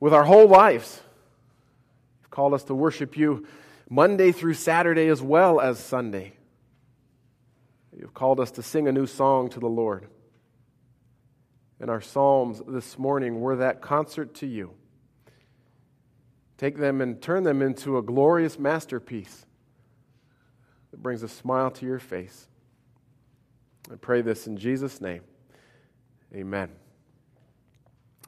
with our whole lives. You've called us to worship you Monday through Saturday as well as Sunday. You've called us to sing a new song to the Lord. And our Psalms this morning were that concert to you. Take them and turn them into a glorious masterpiece that brings a smile to your face. I pray this in Jesus' name. Amen.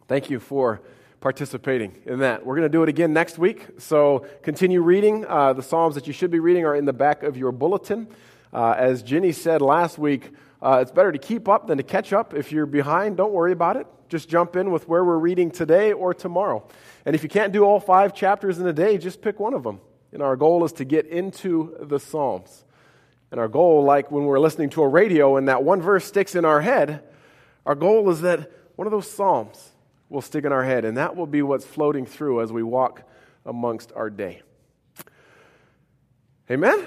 Thank you for participating in that. We're going to do it again next week. So continue reading. Uh, the Psalms that you should be reading are in the back of your bulletin. Uh, as Ginny said last week, uh, it's better to keep up than to catch up. If you're behind, don't worry about it. Just jump in with where we're reading today or tomorrow. And if you can't do all five chapters in a day, just pick one of them. And our goal is to get into the Psalms. And our goal, like when we're listening to a radio and that one verse sticks in our head, our goal is that one of those Psalms will stick in our head, and that will be what's floating through as we walk amongst our day. Amen?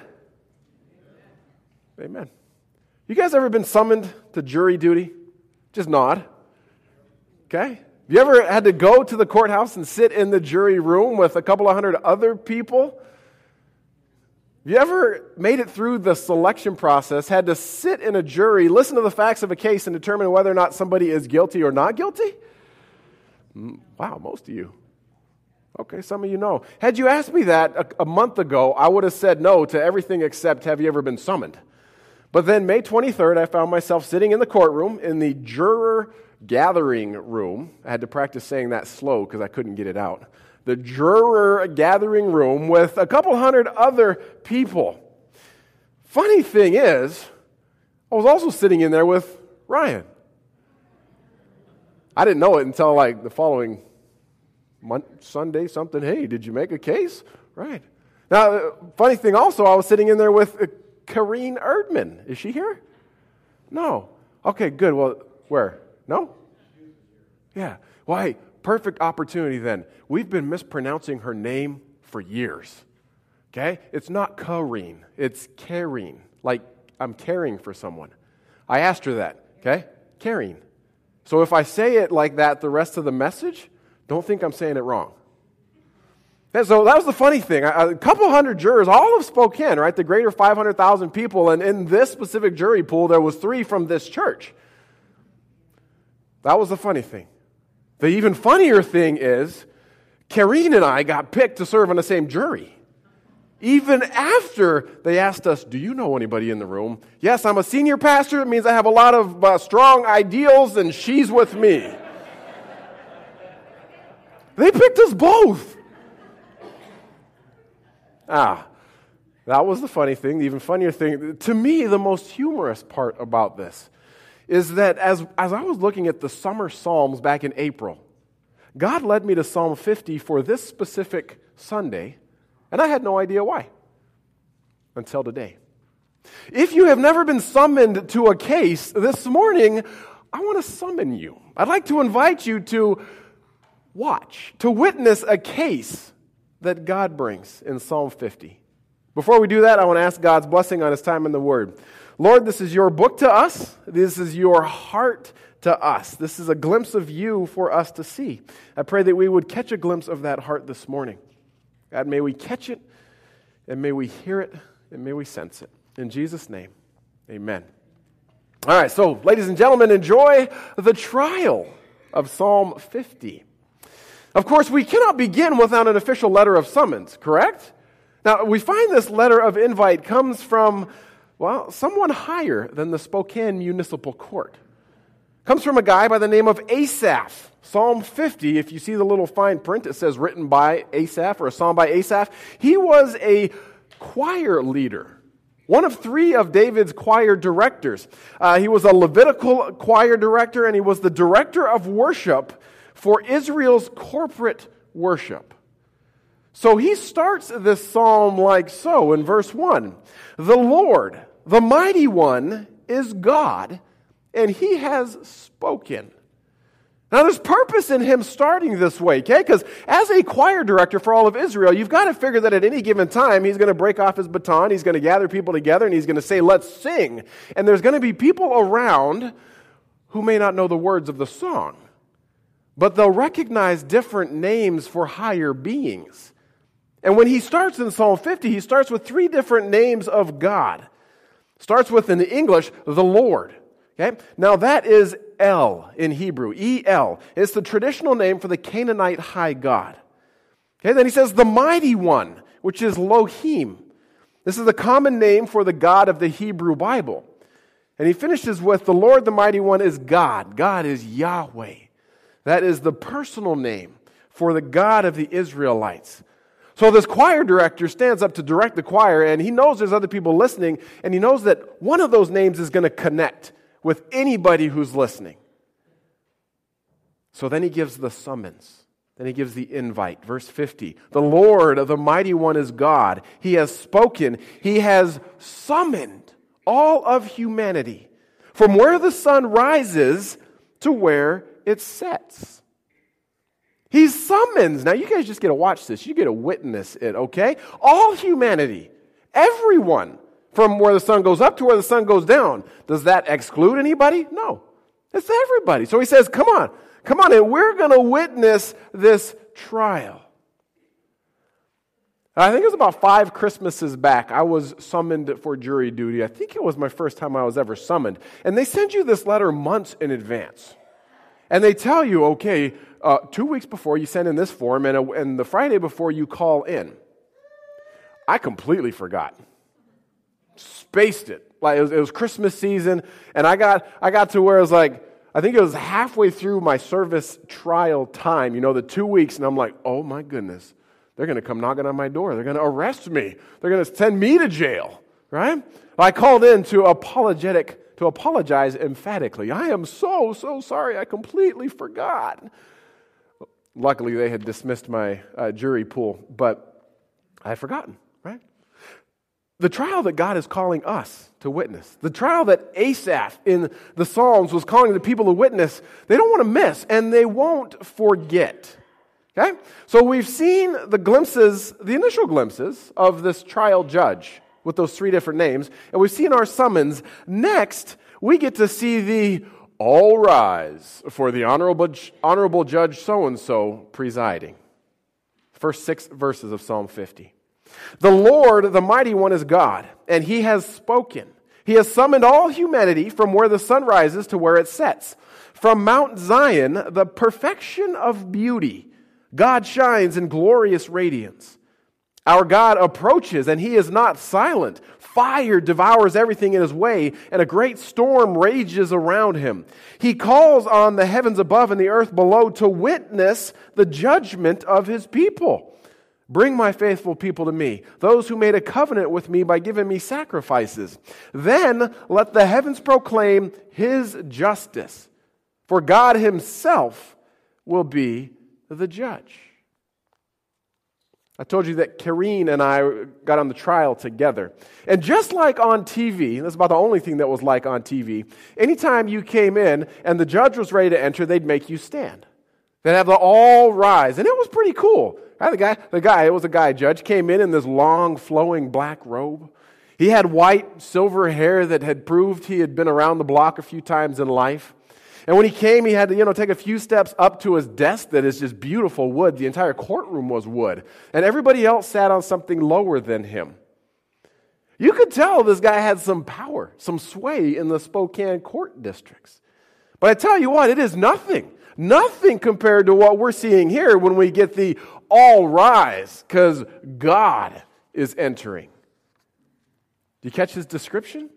Amen. You guys ever been summoned to jury duty? Just nod. Okay? Have you ever had to go to the courthouse and sit in the jury room with a couple of hundred other people? You ever made it through the selection process, had to sit in a jury, listen to the facts of a case, and determine whether or not somebody is guilty or not guilty? Wow, most of you. Okay, some of you know. Had you asked me that a, a, month ago, I would have said no to everything except have you ever been summoned? But then, May 23rd, I found myself sitting in the courtroom in the juror gathering room. I had to practice saying that slow because I couldn't get it out. The juror gathering room with a couple hundred other people. Funny thing is, I was also sitting in there with Ryan. I didn't know it until like the following month, Sunday, something. Hey, did you make a case? Right. Now, funny thing also, I was sitting in there with uh, Kareen Erdman. Is she here? No. Okay, good. Well, where? No? Yeah. Why? perfect opportunity then. We've been mispronouncing her name for years. Okay? It's not Kareen, it's Kareen. Like I'm caring for someone. I asked her that. Okay? Caring. So if I say it like that the rest of the message, don't think I'm saying it wrong. And so that was the funny thing. A couple hundred jurors, all of Spokane, right? The greater 500,000 people. And in this specific jury pool, there was three from this church. That was the funny thing. The even funnier thing is, Kareen and I got picked to serve on the same jury. Even after they asked us, Do you know anybody in the room? Yes, I'm a senior pastor. It means I have a lot of uh, strong ideals, and she's with me. they picked us both. Ah, that was the funny thing. The even funnier thing, to me, the most humorous part about this is that as, as I was looking at the summer Psalms back in April, God led me to Psalm 50 for this specific Sunday, and I had no idea why until today. If you have never been summoned to a case this morning, I want to summon you. I'd like to invite you to watch, to witness a case that God brings in Psalm 50. Before we do that, I want to ask God's blessing on his time in the Word. Lord, this is your book to us. This is your heart to us. This is a glimpse of you for us to see. I pray that we would catch a glimpse of that heart this morning. God, may we catch it, and may we hear it, and may we sense it. In Jesus' name, amen. All right, so, ladies and gentlemen, enjoy the trial of Psalm 50. Of course, we cannot begin without an official letter of summons, correct? Now, we find this letter of invite comes from well, someone higher than the Spokane Municipal Court. Comes from a guy by the name of Asaph. Psalm 50, if you see the little fine print, it says written by Asaph or a psalm by Asaph. He was a choir leader, one of three of David's choir directors. Uh, he was a Levitical choir director, and he was the director of worship for Israel's corporate worship. So he starts this psalm like so in verse 1 The Lord, the mighty one is God, and he has spoken. Now, there's purpose in him starting this way, okay? Because as a choir director for all of Israel, you've got to figure that at any given time, he's going to break off his baton, he's going to gather people together, and he's going to say, Let's sing. And there's going to be people around who may not know the words of the song. but they'll recognize different names for higher beings. And when he starts in Psalm 50, he starts with three different names of God. Starts with in English, the Lord. Okay? Now that is El in Hebrew, E L. It's the traditional name for the Canaanite high God. Okay, then he says the mighty one, which is Elohim. This is the common name for the God of the Hebrew Bible. And he finishes with the Lord, the mighty one, is God. God is Yahweh. That is the personal name for the God of the Israelites. So this choir director stands up to direct the choir, and he knows there's other people listening, and he knows that one of those names is going to connect with anybody who's listening. So then he gives the summons. Then he gives the invite. Verse 50 The Lord, of the mighty one, is God. He has spoken, he has summoned all of humanity from where the sun rises to where it sets. He summons. Now, you guys just get to watch this. You get to witness it, okay? All humanity, everyone, from where the sun goes up to where the sun goes down. Does that exclude anybody? No. It's everybody. So he says, Come on, come on, and we're going to witness this trial. I think it was about five Christmases back. I was summoned for jury duty. I think it was my first time I was ever summoned. And they send you this letter months in advance. And they tell you, okay, uh, two weeks before you send in this form, and, a, and the Friday before you call in. I completely forgot. Spaced it. Like it was, it was Christmas season, and I got, I got to where it was like, I think it was halfway through my service trial time, you know, the two weeks, and I'm like, oh my goodness, they're going to come knocking on my door. They're going to arrest me. They're going to send me to jail, right? I called in to apologetic to apologize emphatically. I am so, so sorry. I completely forgot. Luckily, they had dismissed my uh, jury pool, but I had forgotten? The trial that God is calling us to witness, the trial that Asaph in the Psalms was calling the people to witness, they don't want to miss and they won't forget. Okay? So we've seen the glimpses, the initial glimpses of this trial judge with those three different names, and we've seen our summons. Next, we get to see the all rise for the honorable, honorable judge so and so presiding. First six verses of Psalm 50. The Lord, the mighty one, is God, and he has spoken. He has summoned all humanity from where the sun rises to where it sets. From Mount Zion, the perfection of beauty, God shines in glorious radiance. Our God approaches and he is not silent. Fire devours everything in his way, and a great storm rages around him. He calls on the heavens above and the earth below to witness the judgment of his people. Bring my faithful people to me, those who made a covenant with me by giving me sacrifices. Then let the heavens proclaim his justice, for God himself will be the judge. I told you that Kareen and I got on the trial together. And just like on TV, that's about the only thing that was like on TV, anytime you came in and the judge was ready to enter, they'd make you stand. They'd have the all rise. And it was pretty cool. Ah, the guy, the guy, it was a guy judge, came in in this long, flowing black robe. He had white, silver hair that had proved he had been around the block a few times in life. And when he came, he had to, you know, take a few steps up to his desk that is just beautiful wood. The entire courtroom was wood. And everybody else sat on something lower than him. You could tell this guy had some power, some sway in the Spokane court districts. But I tell you what, it is nothing. Nothing compared to what we're seeing here when we get the all rise, because God is entering. Do you catch his description?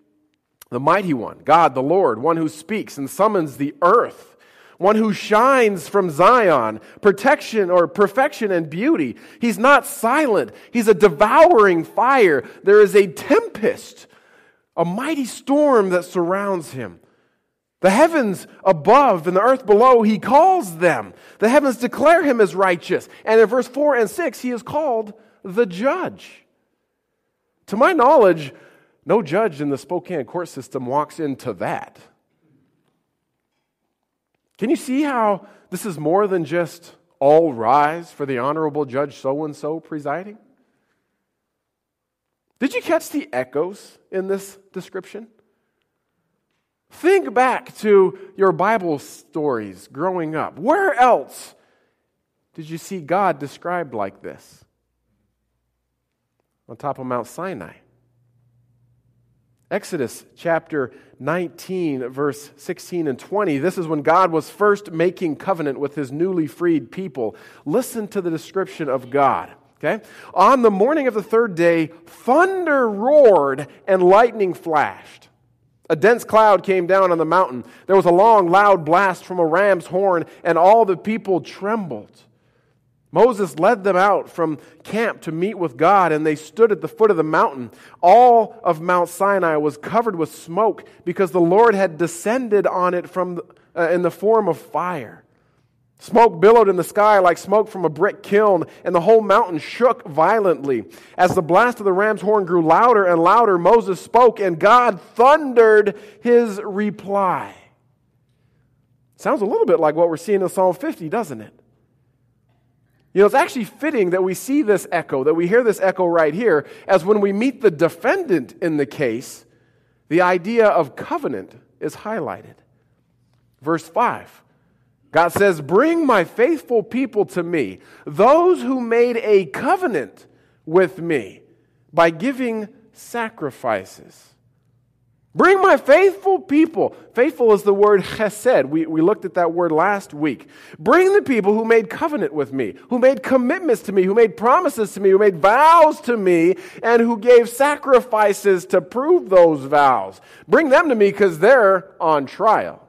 the mighty one, God the Lord, one who speaks and summons the earth, one who shines from Zion, protection or perfection and beauty. He's not silent, he's a devouring fire. There is a tempest, a mighty storm that surrounds him. The heavens above and the earth below, he calls them. The heavens declare him as righteous. And in verse 4 and 6, he is called the judge. To my knowledge, no judge in the Spokane court system walks into that. Can you see how this is more than just all rise for the honorable judge so and so presiding? Did you catch the echoes in this description? Think back to your Bible stories growing up. Where else did you see God described like this? On top of Mount Sinai. Exodus chapter 19, verse 16 and 20. This is when God was first making covenant with his newly freed people. Listen to the description of God. Okay? On the morning of the third day, thunder roared and lightning flashed. A dense cloud came down on the mountain. There was a long, loud blast from a ram's horn, and all the people trembled. Moses led them out from camp to meet with God, and they stood at the foot of the mountain. All of Mount Sinai was covered with smoke because the Lord had descended on it from, uh, in the form of fire. Smoke billowed in the sky like smoke from a brick kiln, and the whole mountain shook violently. As the blast of the ram's horn grew louder and louder, Moses spoke, and God thundered his reply. Sounds a little bit like what we're seeing in Psalm 50, doesn't it? You know, it's actually fitting that we see this echo, that we hear this echo right here, as when we meet the defendant in the case, the idea of covenant is highlighted. Verse 5 God says, Bring my faithful people to me, those who made a covenant with me by giving sacrifices. Bring my faithful people. Faithful is the word chesed. We, we looked at that word last week. Bring the people who made covenant with me, who made commitments to me, who made promises to me, who made vows to me, and who gave sacrifices to prove those vows. Bring them to me because they're on trial.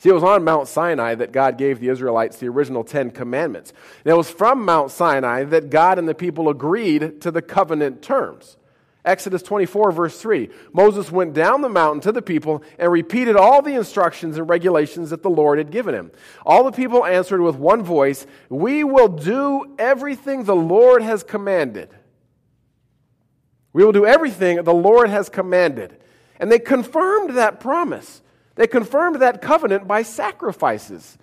See, it was on Mount Sinai that God gave the Israelites the original Ten Commandments. And it was from Mount Sinai that God and the people agreed to the covenant terms. Exodus 24, verse 3 Moses went down the mountain to the people and repeated all the instructions and regulations that the Lord had given him. All the people answered with one voice We will do everything the Lord has commanded. We will do everything the Lord has commanded. And they confirmed that promise. They confirmed that covenant by sacrifices.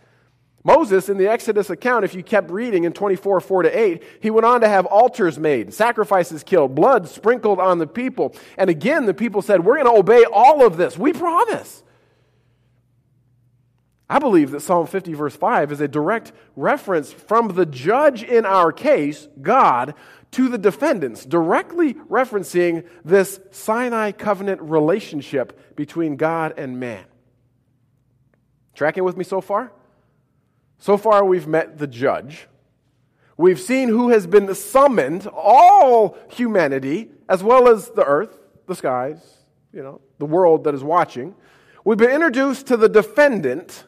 Moses, in the Exodus account, if you kept reading in 24, 4 to 8, he went on to have altars made, sacrifices killed, blood sprinkled on the people. And again, the people said, We're going to obey all of this. We promise. I believe that Psalm 50, verse 5, is a direct reference from the judge in our case, God, to the defendants, directly referencing this Sinai covenant relationship between God and man. Tracking with me so far? So far, we've met the judge. We've seen who has been summoned, all humanity, as well as the earth, the skies, you know, the world that is watching. We've been introduced to the defendant,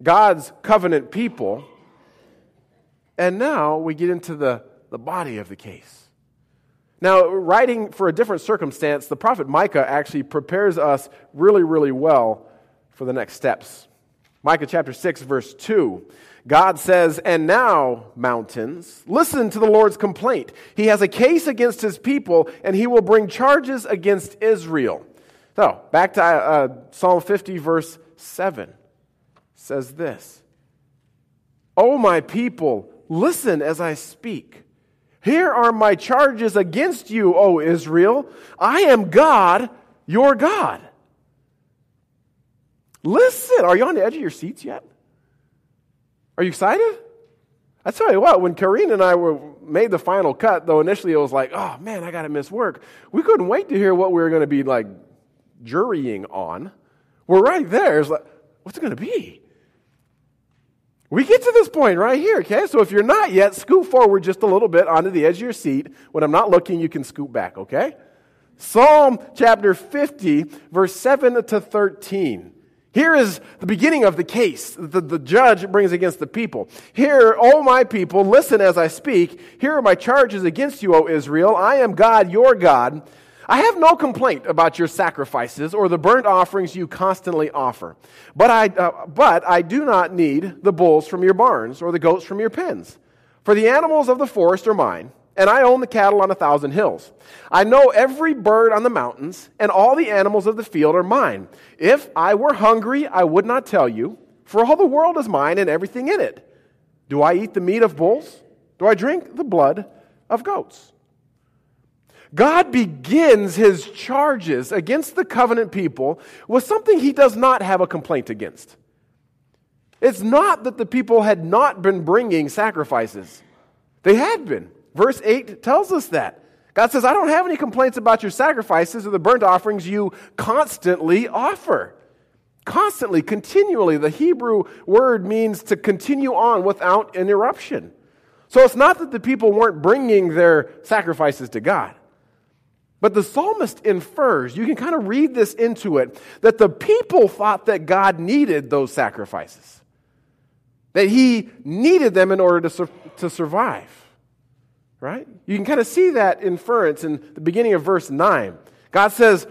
God's covenant people. And now we get into the, the body of the case. Now, writing for a different circumstance, the prophet Micah actually prepares us really, really well for the next steps. Micah chapter 6, verse 2. God says, And now, mountains, listen to the Lord's complaint. He has a case against his people, and he will bring charges against Israel. So, back to uh, Psalm 50, verse 7 says this O my people, listen as I speak. Here are my charges against you, O Israel. I am God, your God. Listen, are you on the edge of your seats yet? Are you excited? I tell you what, when Karine and I were made the final cut, though initially it was like, oh man, I got to miss work. We couldn't wait to hear what we were going to be like jurying on. We're right there. It's like, what's it going to be? We get to this point right here, okay? So if you're not yet, scoot forward just a little bit onto the edge of your seat. When I'm not looking, you can scoot back, okay? Psalm chapter 50, verse 7 to 13. Here is the beginning of the case that the judge brings against the people. Here, O my people, listen as I speak. Here are my charges against you, O Israel. I am God, your God. I have no complaint about your sacrifices or the burnt offerings you constantly offer. But I, uh, but I do not need the bulls from your barns or the goats from your pens. For the animals of the forest are mine and I own the cattle on a thousand hills. I know every bird on the mountains, and all the animals of the field are mine. If I were hungry, I would not tell you, for all the world is mine and everything in it. Do I eat the meat of bulls? Do I drink the blood of goats? God begins his charges against the covenant people with something he does not have a complaint against. It's not that the people had not been bringing sacrifices, they had been. Verse 8 tells us that. God says, I don't have any complaints about your sacrifices or the burnt offerings you constantly offer. Constantly, continually. The Hebrew word means to continue on without interruption. So it's not that the people weren't bringing their sacrifices to God. But the psalmist infers, you can kind of read this into it, that the people thought that God needed those sacrifices, that he needed them in order to, to survive. Right? You can kind of see that inference in the beginning of verse 9. God says,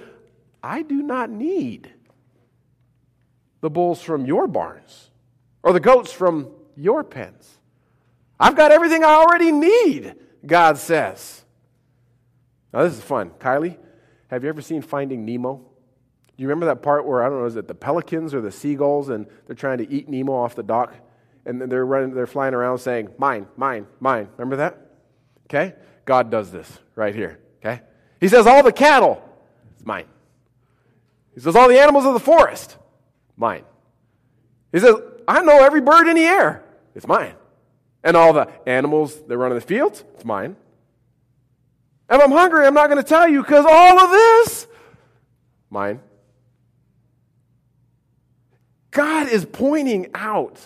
I do not need the bulls from your barns or the goats from your pens. I've got everything I already need, God says. Now, this is fun. Kylie, have you ever seen Finding Nemo? Do you remember that part where, I don't know, is it the pelicans or the seagulls, and they're trying to eat Nemo off the dock? And they're, running, they're flying around saying, Mine, mine, mine. Remember that? Okay? God does this right here. Okay? He says, All the cattle, it's mine. He says, All the animals of the forest, Mine. He says, I know every bird in the air. It's mine. And all the animals that run in the fields, it's mine. If I'm hungry, I'm not going to tell you because all of this, mine. God is pointing out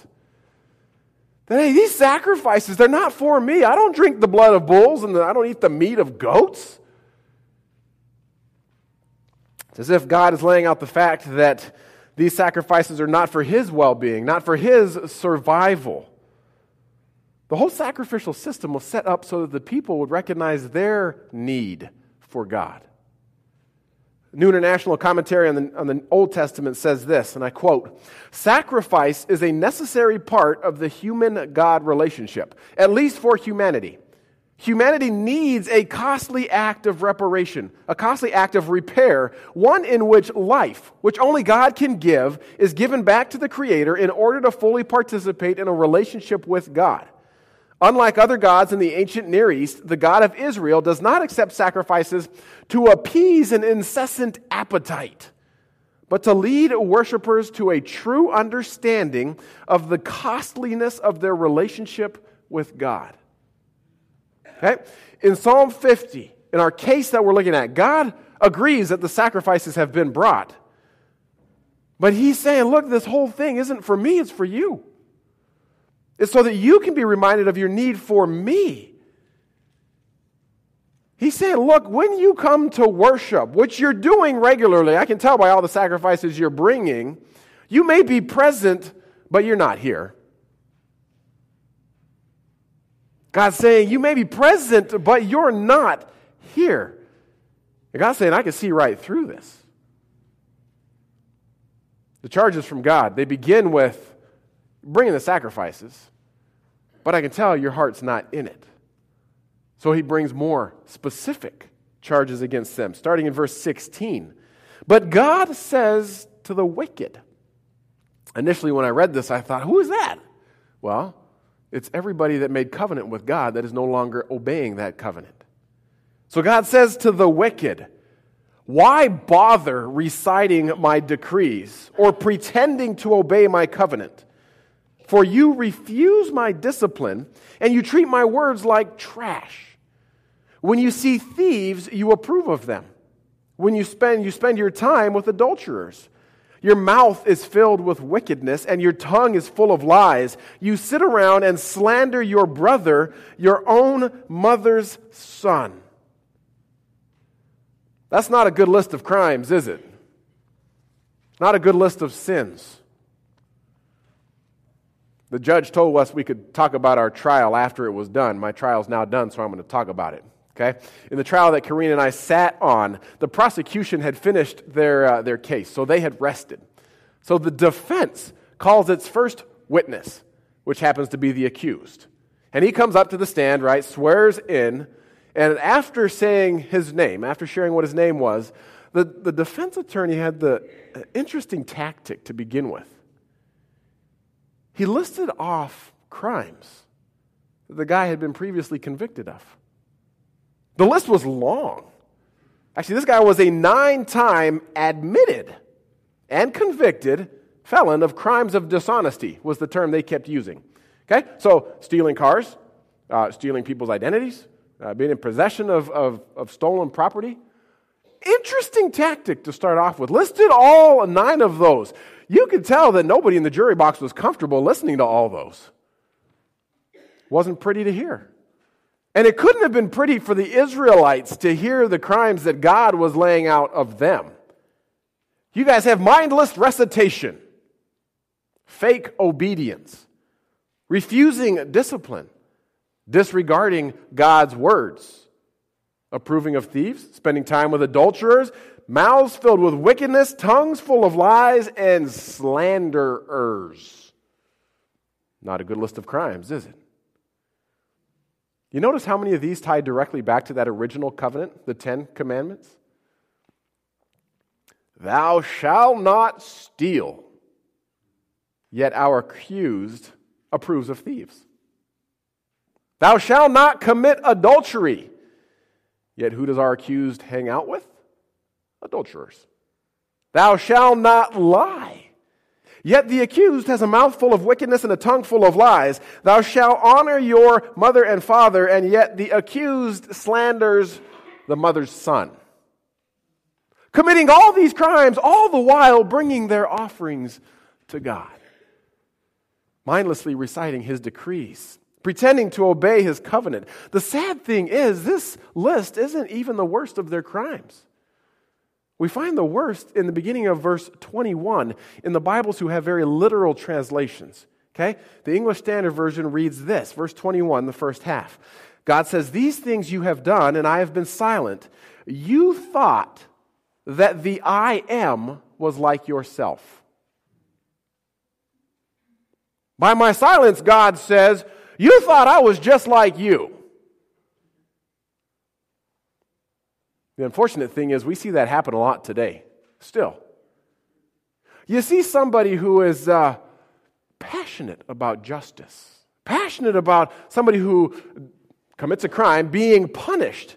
that, hey, these sacrifices, they're not for me. I don't drink the blood of bulls and I don't eat the meat of goats. It's as if God is laying out the fact that these sacrifices are not for his well being, not for his survival. The whole sacrificial system was set up so that the people would recognize their need for God. New International Commentary on the, on the, Old Testament says this, and I quote Sacrifice is a necessary part of the human God relationship, at least for humanity. Humanity needs a costly act of reparation, a costly act of repair, one in which life, which only God can give, is given back to the Creator in order to fully participate in a relationship with God. Unlike other gods in the ancient Near East, the God of Israel does not accept sacrifices to appease an incessant appetite, but to lead worshippers to a true understanding of the costliness of their relationship with God. Okay? In Psalm 50, in our case that we're looking at, God agrees that the sacrifices have been brought. But he's saying, look, this whole thing isn't for me, it's for you. It's so that you can be reminded of your need for me. He's saying, look, when you come to worship, which you're doing regularly, I can tell by all the sacrifices you're bringing, you may be present, but you're not here. God's saying, You may be present, but you're not here. And God's saying, I can see right through this. The charges from God, they begin with bringing the sacrifices, but I can tell your heart's not in it. So he brings more specific charges against them, starting in verse 16. But God says to the wicked, initially when I read this, I thought, Who is that? Well, it's everybody that made covenant with God that is no longer obeying that covenant. So God says to the wicked, Why bother reciting my decrees or pretending to obey my covenant? For you refuse my discipline and you treat my words like trash. When you see thieves, you approve of them. When you spend, you spend your time with adulterers. Your mouth is filled with wickedness, and your tongue is full of lies. You sit around and slander your brother, your own mother's son. That's not a good list of crimes, is it? Not a good list of sins. The judge told us we could talk about our trial after it was done. My trial's now done, so I'm going to talk about it. Okay? In the trial that Karina and I sat on, the prosecution had finished their, uh, their case, so they had rested. So the defense calls its first witness, which happens to be the accused. And he comes up to the stand, right, swears in, and after saying his name, after sharing what his name was, the, the defense attorney had the uh, interesting tactic to begin with. He listed off crimes that the guy had been previously convicted of. The list was long. Actually, this guy was a nine time admitted and convicted felon of crimes of dishonesty, was the term they kept using. Okay? So, stealing cars, uh, stealing people's identities, uh, being in possession of, of, of stolen property. Interesting tactic to start off with. Listed all nine of those. You could tell that nobody in the jury box was comfortable listening to all those. Wasn't pretty to hear. And it couldn't have been pretty for the Israelites to hear the crimes that God was laying out of them. You guys have mindless recitation, fake obedience, refusing discipline, disregarding God's words, approving of thieves, spending time with adulterers, mouths filled with wickedness, tongues full of lies, and slanderers. Not a good list of crimes, is it? You notice how many of these tie directly back to that original covenant, the Ten Commandments? Thou shalt not steal. Yet our accused approves of thieves. Thou shalt not commit adultery. Yet who does our accused hang out with? Adulterers. Thou shalt not lie. Yet the accused has a mouth full of wickedness and a tongue full of lies. Thou shalt honor your mother and father, and yet the accused slanders the mother's son. Committing all these crimes, all the while bringing their offerings to God. Mindlessly reciting his decrees, pretending to obey his covenant. The sad thing is, this list isn't even the worst of their crimes. We find the worst in the beginning of verse 21 in the Bibles who have very literal translations. Okay? The English Standard Version reads this, verse 21, the first half. God says, These things you have done, and I have been silent. You thought that the I am was like yourself. By my silence, God says, You thought I was just like you. The unfortunate thing is, we see that happen a lot today, still. You see somebody who is uh, passionate about justice, passionate about somebody who commits a crime being punished.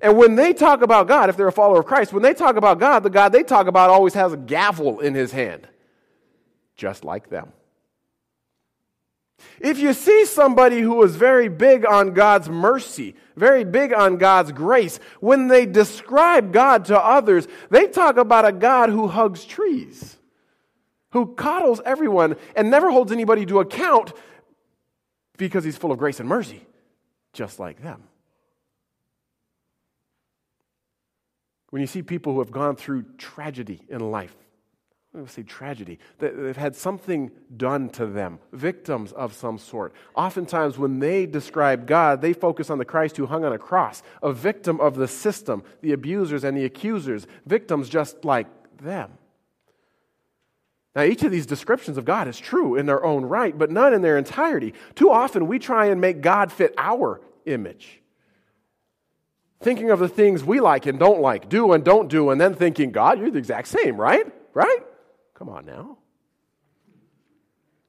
And when they talk about God, if they're a follower of Christ, when they talk about God, the God they talk about always has a gavel in his hand, just like them. If you see somebody who is very big on God's mercy, very big on God's grace, when they describe God to others, they talk about a God who hugs trees, who coddles everyone and never holds anybody to account because he's full of grace and mercy, just like them. When you see people who have gone through tragedy in life, I would say tragedy. They've had something done to them, victims of some sort. Oftentimes, when they describe God, they focus on the Christ who hung on a cross, a victim of the system, the abusers and the accusers, victims just like them. Now, each of these descriptions of God is true in their own right, but none in their entirety. Too often, we try and make God fit our image. Thinking of the things we like and don't like, do and don't do, and then thinking, God, you're the exact same, right? Right? Come on now.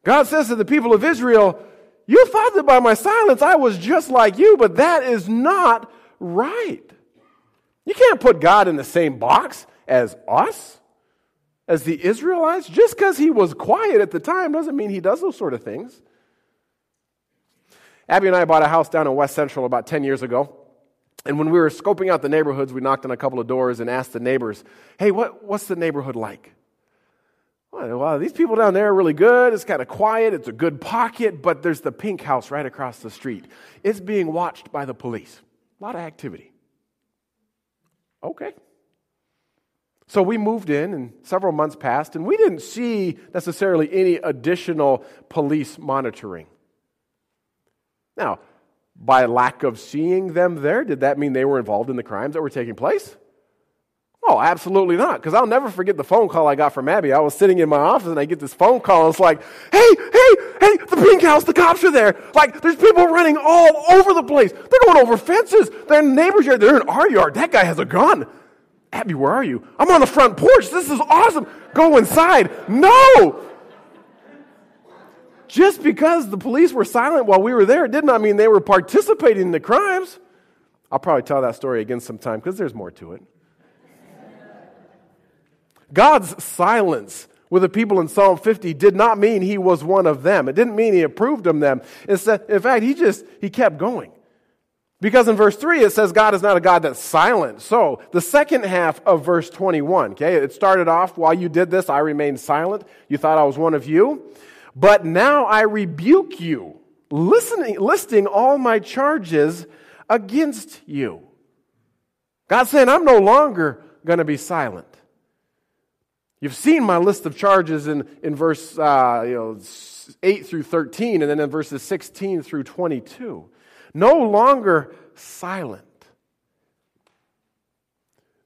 God says to the people of Israel, You thought that by my silence I was just like you, but that is not right. You can't put God in the same box as us, as the Israelites. Just because he was quiet at the time doesn't mean he does those sort of things. Abby and I bought a house down in West Central about 10 years ago. And when we were scoping out the neighborhoods, we knocked on a couple of doors and asked the neighbors, Hey, what, what's the neighborhood like? Well, these people down there are really good. It's kind of quiet. It's a good pocket, but there's the pink house right across the street. It's being watched by the police. A lot of activity. Okay. So we moved in, and several months passed, and we didn't see necessarily any additional police monitoring. Now, by lack of seeing them there, did that mean they were involved in the crimes that were taking place? Oh, absolutely not. Because I'll never forget the phone call I got from Abby. I was sitting in my office and I get this phone call. It's like, hey, hey, hey, the pink house, the cops are there. Like, there's people running all over the place. They're going over fences. Their neighbors yard. They're in our yard. That guy has a gun. Abby, where are you? I'm on the front porch. This is awesome. Go inside. No. Just because the police were silent while we were there, it did not mean they were participating in the crimes. I'll probably tell that story again sometime because there's more to it. God's silence with the people in Psalm 50 did not mean he was one of them. It didn't mean he approved of them. Instead, in fact, he just, he kept going. Because in verse 3, it says God is not a God that's silent. So, the second half of verse 21, okay, it started off, while you did this, I remained silent. You thought I was one of you. But now I rebuke you, listening, listing all my charges against you. God's saying, I'm no longer going to be silent. You've seen my list of charges in, in verse uh, you know, 8 through 13, and then in verses 16 through 22. No longer silent.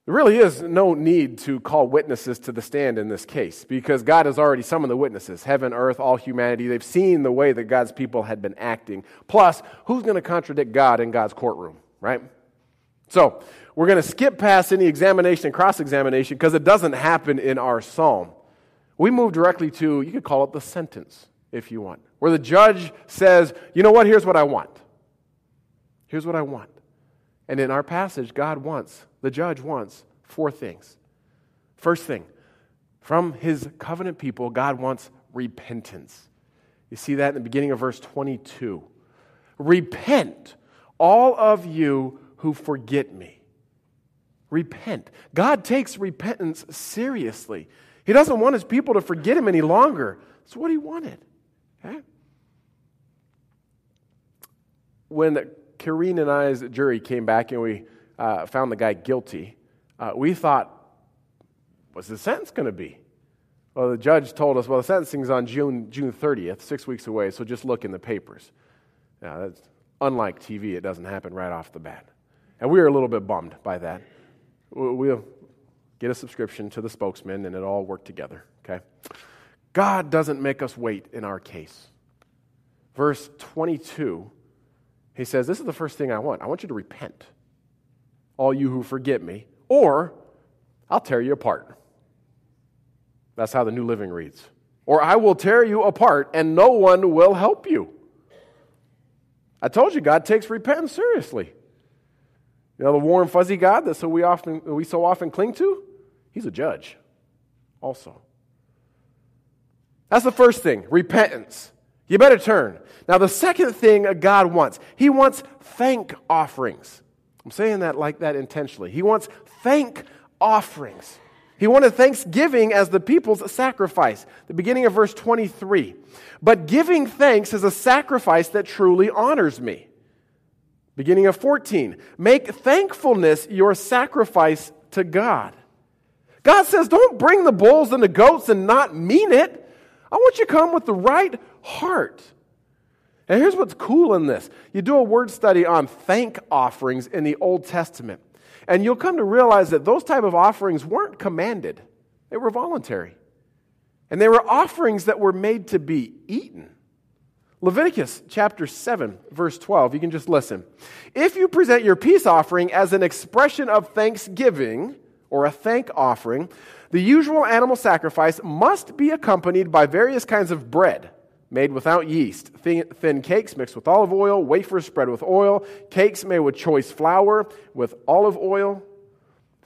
There really is no need to call witnesses to the stand in this case because God has already summoned the witnesses heaven, earth, all humanity. They've seen the way that God's people had been acting. Plus, who's going to contradict God in God's courtroom, right? So, we're going to skip past any examination and cross examination because it doesn't happen in our psalm. We move directly to, you could call it the sentence if you want, where the judge says, you know what, here's what I want. Here's what I want. And in our passage, God wants, the judge wants four things. First thing, from his covenant people, God wants repentance. You see that in the beginning of verse 22. Repent, all of you who forget me. Repent. God takes repentance seriously. He doesn't want his people to forget him any longer. That's what he wanted. Okay? When Kareen and I's jury came back and we uh, found the guy guilty, uh, we thought, what's the sentence going to be? Well, the judge told us, well, the sentencing's on June, June 30th, six weeks away, so just look in the papers. Now, that's unlike TV, it doesn't happen right off the bat. And we were a little bit bummed by that. We'll get a subscription to the spokesman and it all work together, okay? God doesn't make us wait in our case. Verse 22, he says, This is the first thing I want. I want you to repent, all you who forget me, or I'll tear you apart. That's how the New Living reads. Or I will tear you apart and no one will help you. I told you God takes repentance seriously. You know, the warm, fuzzy God that so we, often, we so often cling to, he's a judge also. That's the first thing repentance. You better turn. Now, the second thing God wants, he wants thank offerings. I'm saying that like that intentionally. He wants thank offerings. He wanted thanksgiving as the people's sacrifice. The beginning of verse 23. But giving thanks is a sacrifice that truly honors me. Beginning of 14, make thankfulness your sacrifice to God. God says, don't bring the bulls and the goats and not mean it. I want you to come with the right heart. And here's what's cool in this you do a word study on thank offerings in the Old Testament, and you'll come to realize that those type of offerings weren't commanded, they were voluntary. And they were offerings that were made to be eaten. Leviticus chapter 7, verse 12, you can just listen. If you present your peace offering as an expression of thanksgiving or a thank offering, the usual animal sacrifice must be accompanied by various kinds of bread made without yeast, thin, thin, cakes mixed with olive oil, wafers spread with oil, cakes made with choice flour with olive oil.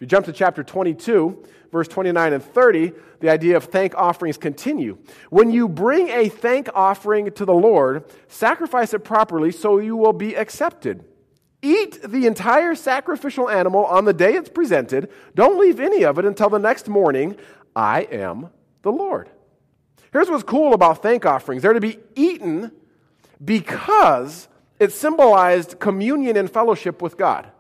You jump to chapter 22, verse 29 and 30, the idea of thank offerings continue. When you bring a thank offering to the Lord, sacrifice it properly so you will be accepted. Eat the entire sacrificial animal on the day it's presented. Don't leave any of it until the next morning. I am the Lord. Here's what's cool about thank offerings they're to be eaten because it symbolized communion and fellowship with God.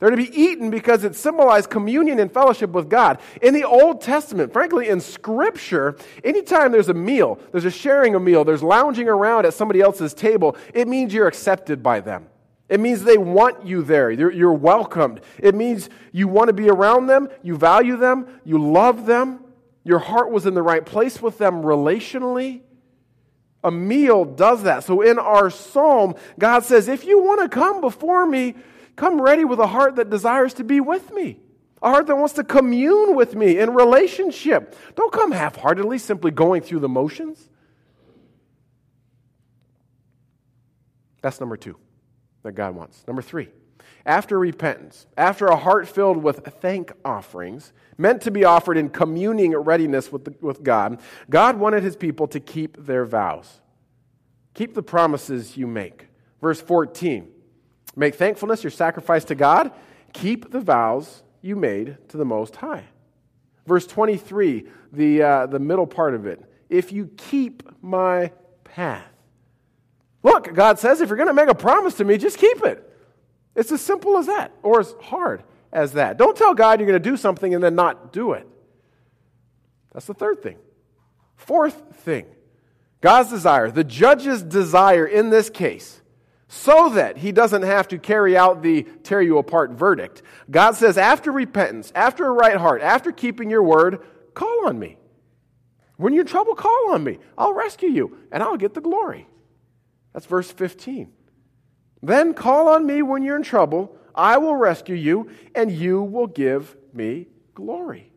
They're to be eaten because it symbolized communion and fellowship with God. In the Old Testament, frankly, in Scripture, anytime there's a meal, there's a sharing a meal, there's lounging around at somebody else's table, it means you're accepted by them. It means they want you there. You're, you're welcomed. It means you want to be around them, you value them, you love them, your heart was in the right place with them relationally. A meal does that. So in our psalm, God says, if you want to come before me, Come ready with a heart that desires to be with me, a heart that wants to commune with me in relationship. Don't come half heartedly, simply going through the motions. That's number two that God wants. Number three, after repentance, after a heart filled with thank offerings, meant to be offered in communing readiness with, the, with God, God wanted his people to keep their vows. Keep the promises you make. Verse 14 Make thankfulness your sacrifice to God, keep the vows you made to the Most High. Verse 23, the, uh, the middle part of it. If you keep my path. Look, God says, if you're going to make a promise to me, just keep it. It's as simple as that, or as hard as that. Don't tell God you're going to do something and then not do it. That's the third thing. Fourth thing God's desire, the judge's desire in this case, so that he doesn't have to carry out the tear you apart verdict. God says, after repentance, after a right heart, after keeping your word, call on me. When you're in trouble, call on me. I'll rescue you and I'll get the glory. That's verse 15. Then call on me when you're in trouble. I will rescue you, and you will give me glory.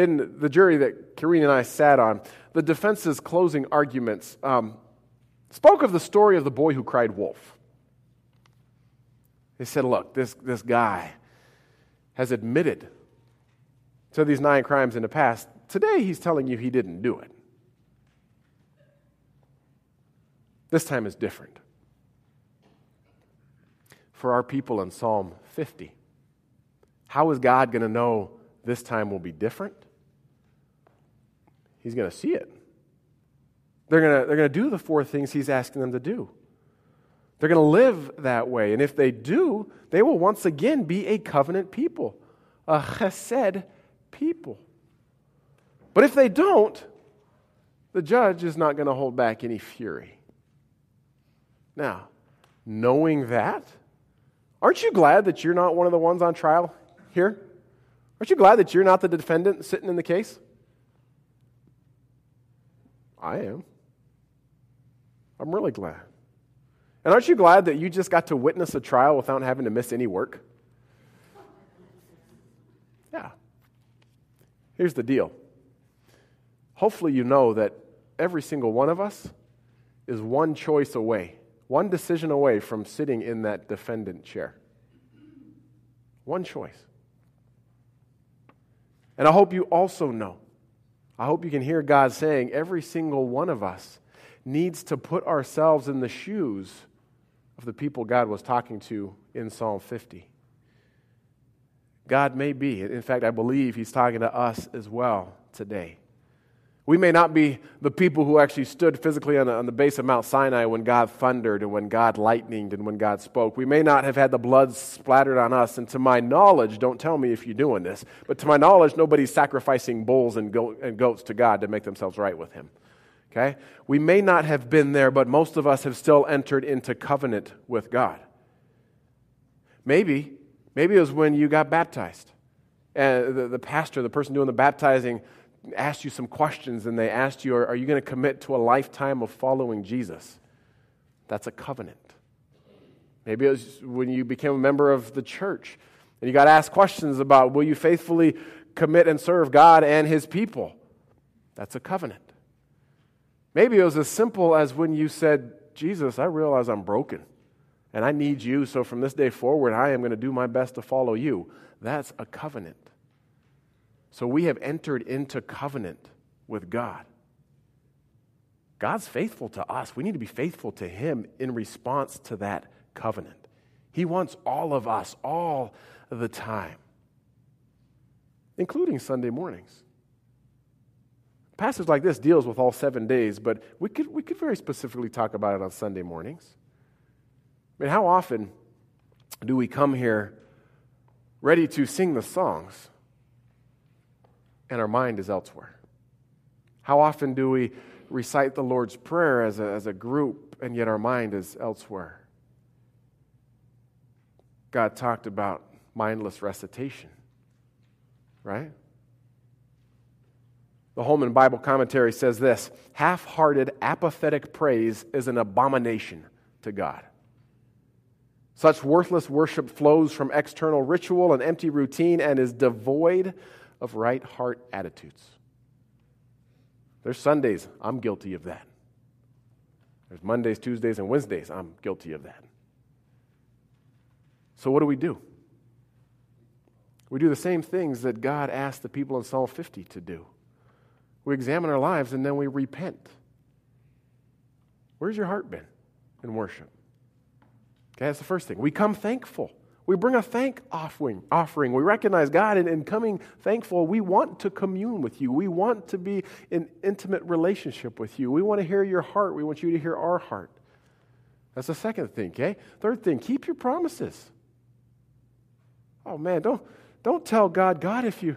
In the jury that Karine and I sat on, the defense's closing arguments um, spoke of the story of the boy who cried wolf. They said, Look, this, this guy has admitted to these nine crimes in the past. Today, he's telling you he didn't do it. This time is different. For our people in Psalm 50, how is God going to know this time will be different? He's going to see it. They're going to, they're going to do the four things he's asking them to do. They're going to live that way. And if they do, they will once again be a covenant people, a chesed people. But if they don't, the judge is not going to hold back any fury. Now, knowing that, aren't you glad that you're not one of the ones on trial here? Aren't you glad that you're not the defendant sitting in the case? I am. I'm really glad. And aren't you glad that you just got to witness a trial without having to miss any work? Yeah. Here's the deal. Hopefully, you know that every single one of us is one choice away one decision away from sitting in that defendant chair. One choice. And I hope you also know, I hope you can hear God saying, every single one of us needs to put ourselves in the shoes of the people God was talking to in Psalm 50. God may be, in fact, I believe He's talking to us as well today. We may not be the people who actually stood physically on the, on the, base of Mount Sinai when God thundered and when God lightninged and when God spoke. We may not have had the blood splattered on us. And to my knowledge, don't tell me if you're doing this, but to my knowledge, nobody's sacrificing bulls and, goat, and goats to God to make themselves right with Him. Okay? We may not have been there, but most of us have still entered into covenant with God. Maybe, maybe it was when you got baptized. And the, the pastor, the person doing the baptizing, asked you some questions and they asked you, Are, are you going to commit to a lifetime of following Jesus? That's a covenant. Maybe it was when you became a member of the church and you got asked questions about, Will you faithfully commit and serve God and his people? That's a covenant. Maybe it was as simple as when you said, Jesus, I realize I'm broken and I need you, so from this day forward, I am going to do my best to follow you. That's a covenant. So we have entered into covenant with God. God's faithful to us. We need to be faithful to Him in response to that covenant. He wants all of us all the time, including Sunday mornings. Passage like this deals with all seven days, but we could, we could very specifically talk about it on Sunday mornings. I mean, how often do we come here ready to sing the songs? And our mind is elsewhere? How often do we recite the Lord's Prayer as a, as a group and yet our mind is elsewhere? God talked about mindless recitation, right? The Holman Bible Commentary says this half hearted, apathetic praise is an abomination to God. Such worthless worship flows from external ritual and empty routine and is devoid of right heart attitudes. There's Sundays, I'm guilty of that. There's Mondays, Tuesdays, and Wednesdays. I'm guilty of that. So, what do we do? We do the same things that God asked the people in Psalm 50 to do. We examine our lives and then we repent. Where's your heart been in worship? Okay, that's the first thing. We come thankful. We bring a thank offering. offering. We recognize God, and in coming thankful, we want to commune with you. We want to be in intimate relationship with you. We want to hear your heart. We want you to hear our heart. That's the second thing, okay? Third thing, keep your promises. Oh man, don't don't tell God, God, if you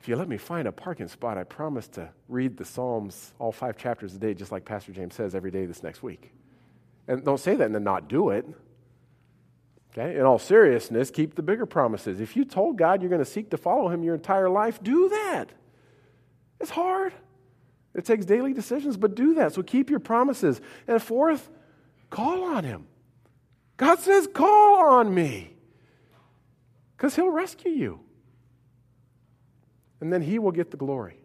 if you let me find a parking spot, I promise to read the Psalms, all five chapters a day, just like Pastor James says every day this next week. And don't say that and then not do it. Okay? In all seriousness, keep the bigger promises. If you told God you're going to seek to follow Him your entire life, do that. It's hard. It takes daily decisions, but do that. So keep your promises. And fourth, call on Him. God says, call on me because He'll rescue you. And then He will get the glory.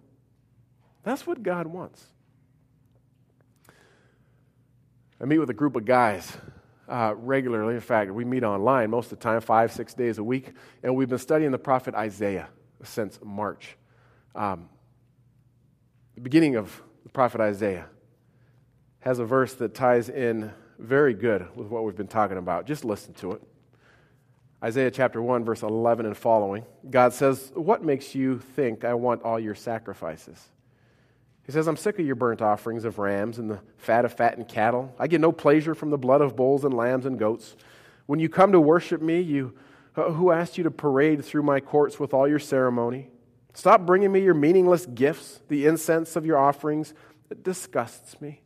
That's what God wants. I meet with a group of guys uh, regularly. In fact, we meet online most of the time, five, six days a week. And we've been studying the prophet Isaiah since March. Um, the beginning of the prophet Isaiah has a verse that ties in very good with what we've been talking about. Just listen to it. Isaiah chapter 1, verse 11 and following. God says, What makes you think I want all your sacrifices? He says, I'm sick of your burnt offerings of rams and the fat of fattened cattle. I get no pleasure from the blood of bulls and lambs and goats. When you come to worship me, you, uh, who asked you to parade through my courts with all your ceremony? Stop bringing me your meaningless gifts, the incense of your offerings. It disgusts me.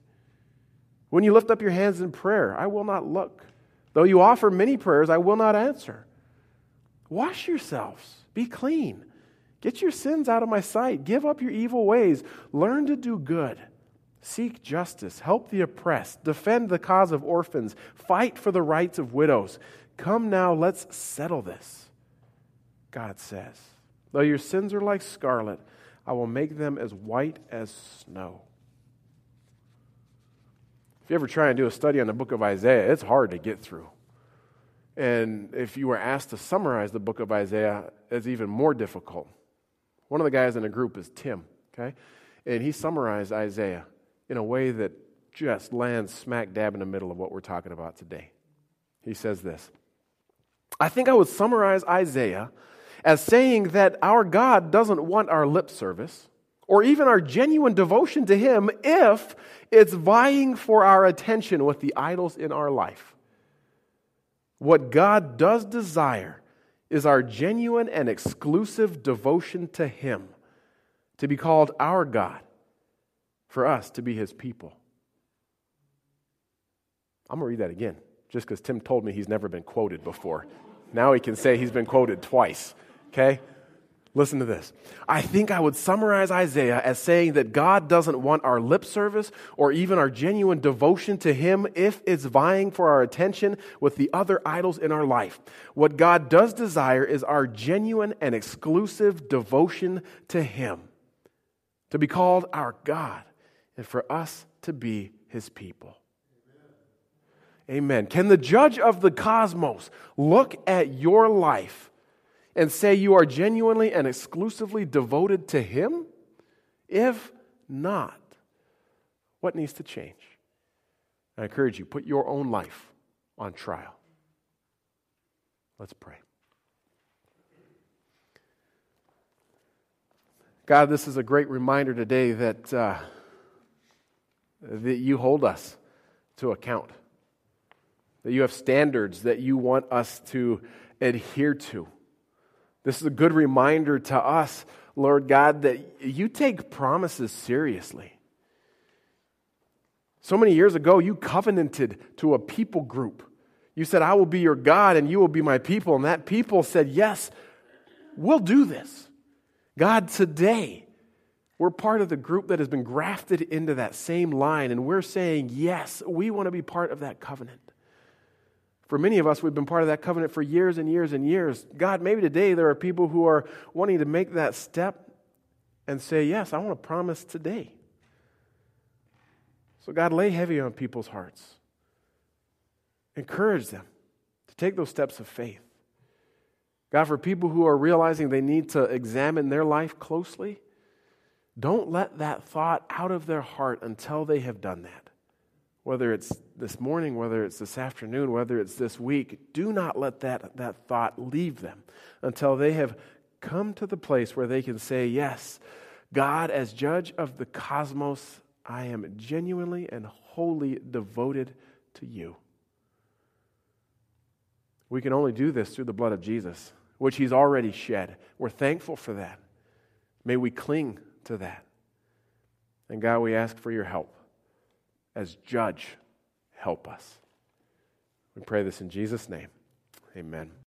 When you lift up your hands in prayer, I will not look. Though you offer many prayers, I will not answer. Wash yourselves, be clean. Get your sins out of my sight. Give up your evil ways. Learn to do good. Seek justice. Help the oppressed. Defend the cause of orphans. Fight for the rights of widows. Come now, let's settle this. God says, Though your sins are like scarlet, I will make them as white as snow. If you ever try and do a study on the book of Isaiah, it's hard to get through. And if you were asked to summarize the book of Isaiah, it's even more difficult. One of the guys in the group is Tim, okay? And he summarized Isaiah in a way that just lands smack dab in the middle of what we're talking about today. He says this I think I would summarize Isaiah as saying that our God doesn't want our lip service or even our genuine devotion to Him if it's vying for our attention with the idols in our life. What God does desire is our genuine and exclusive devotion to Him, to be called our God, for us to be His people. I'm going to read that again, just because Tim told me he's never been quoted before. Now he can say he's been quoted twice, okay? Listen to this. I think I would summarize Isaiah as saying that God doesn't want our lip service or even our genuine devotion to Him if it's vying for our attention with the other idols in our life. What God does desire is our genuine and exclusive devotion to Him, to be called our God, and for us to be His people. Amen. Can the judge of the cosmos look at your life? And say you are genuinely and exclusively devoted to Him? If not, what needs to change? I encourage you, put your own life on trial. Let's pray. God, this is a great reminder today that, uh, that you hold us to account, that you have standards that you want us to adhere to. This is a good reminder to us, Lord God, that you take promises seriously. So many years ago, you covenanted to a people group. You said, I will be your God and you will be my people. And that people said, Yes, we'll do this. God, today, we're part of the group that has been grafted into that same line, and we're saying, Yes, we want to be part of that covenant. For many of us, we've been part of that covenant for years and years and years. God, maybe today there are people who are wanting to make that step and say, Yes, I want to promise today. So, God, lay heavy on people's hearts. Encourage them to take those steps of faith. God, for people who are realizing they need to examine their life closely, don't let that thought out of their heart until they have done that. Whether it's this morning, whether it's this afternoon, whether it's this week, do not let that, that thought leave them until they have come to the place where they can say, Yes, God, as judge of the cosmos, I am genuinely and wholly devoted to you. We can only do this through the blood of Jesus, which he's already shed. We're thankful for that. May we cling to that. And God, we ask for your help. As judge, help us. We pray this in Jesus' name. Amen.